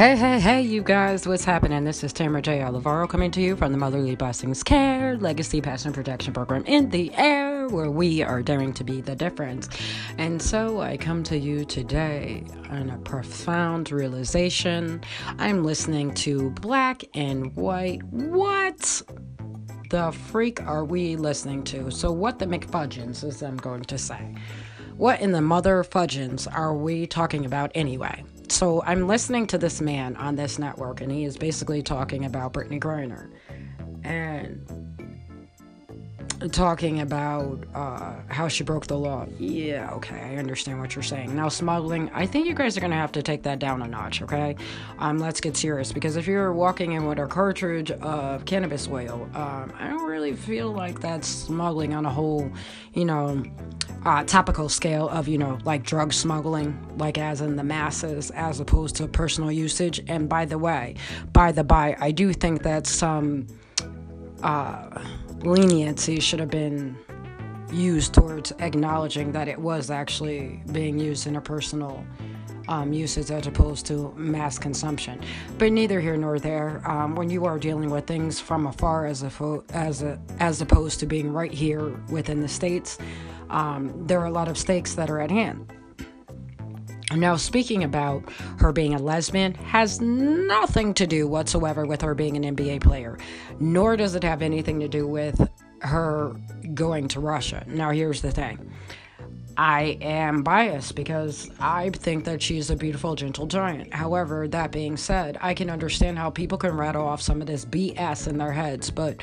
Hey, hey, hey, you guys, what's happening? This is Tamara J. Olivaro coming to you from the Motherly Blessings Care Legacy Passion Protection Program in the air, where we are daring to be the difference. And so I come to you today on a profound realization. I'm listening to Black and White. What? The freak are we listening to? So, what the McFudgeons is I'm going to say. What in the mother fudgeons are we talking about anyway? So I'm listening to this man on this network, and he is basically talking about Brittney Griner. And talking about uh, how she broke the law. Yeah, okay, I understand what you're saying. Now, smuggling, I think you guys are to have to take that down a notch, okay? Um, let's get serious because if you're walking in with a cartridge of cannabis oil, um, I don't really feel like that's smuggling on a whole, you know, uh, topical scale of, you know, like drug smuggling, like as in the masses, as opposed to personal usage. And by the way, by the by, I do think that some. Uh, leniency should have been used towards acknowledging that it was actually being used in a personal um, uses as opposed to mass consumption. But neither here nor there. Um, when you are dealing with things from afar as a as a, as opposed to being right here within the states, um, there are a lot of stakes that are at hand. Now, speaking about her being a lesbian has nothing to do whatsoever with her being an NBA player, nor does it have anything to do with her going to Russia. Now, here's the thing I am biased because I think that she's a beautiful, gentle giant. However, that being said, I can understand how people can rattle off some of this BS in their heads, but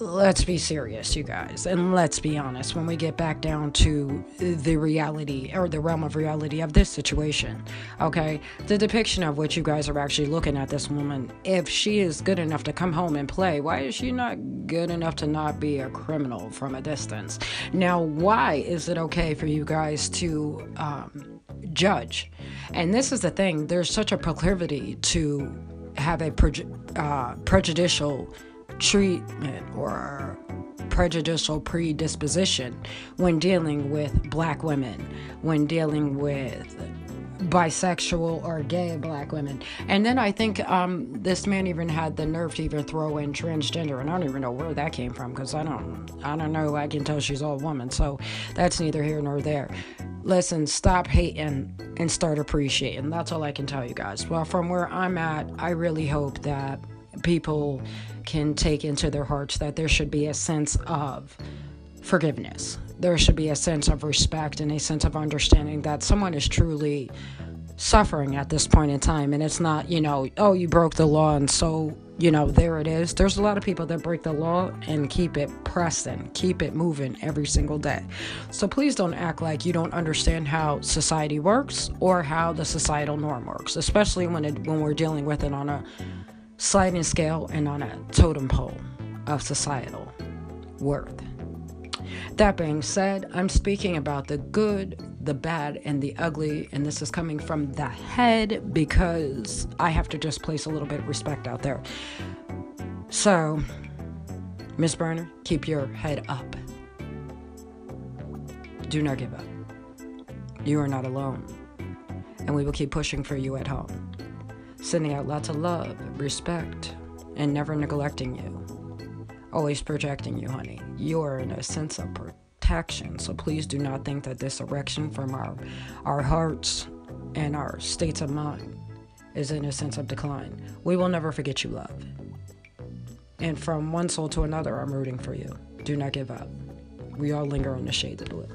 let's be serious, you guys, and let's be honest when we get back down to the reality or the realm of reality of this situation. Okay, the depiction of what you guys are actually looking at this woman, if she is good enough to come home and play, why is she not good enough to not be a criminal from a distance? Now, why is it okay for you guys to um, judge? And this is the thing, there's such a proclivity to have a uh, prejudicial treatment or prejudicial predisposition when dealing with black women, when dealing with bisexual or gay black women. And then I think um, this man even had the nerve to even throw in transgender, and I don't even know where that came from because I don't, I don't know. I can tell she's all woman, so that's neither here nor there. Listen, stop hating and start appreciating. That's all I can tell you guys. Well, from where I'm at, I really hope that people can take into their hearts that there should be a sense of forgiveness. There should be a sense of respect and a sense of understanding that someone is truly suffering at this point in time. And it's not, you know, oh, you broke the law and so, you know, there it is. There's a lot of people that break the law and keep it pressing, keep it moving every single day. So please don't act like you don't understand how society works or how the societal norm works, especially when it when we're dealing with it on a sliding scale and on a totem pole of societal worth. That being said, I'm speaking about the good, the bad, and the ugly, and this is coming from the head because I have to just place a little bit of respect out there. So, Miss Burner, keep your head up. Do not give up. You are not alone, and we will keep pushing for you at home sending out lots of love, respect, and never neglecting you. Always protecting you, honey. You are in a sense of protection, so please do not think that this erection from our, our hearts and our states of mind is in a sense of decline. We will never forget you, love. And from one soul to another, I'm rooting for you. Do not give up. We all linger in the shade of blue.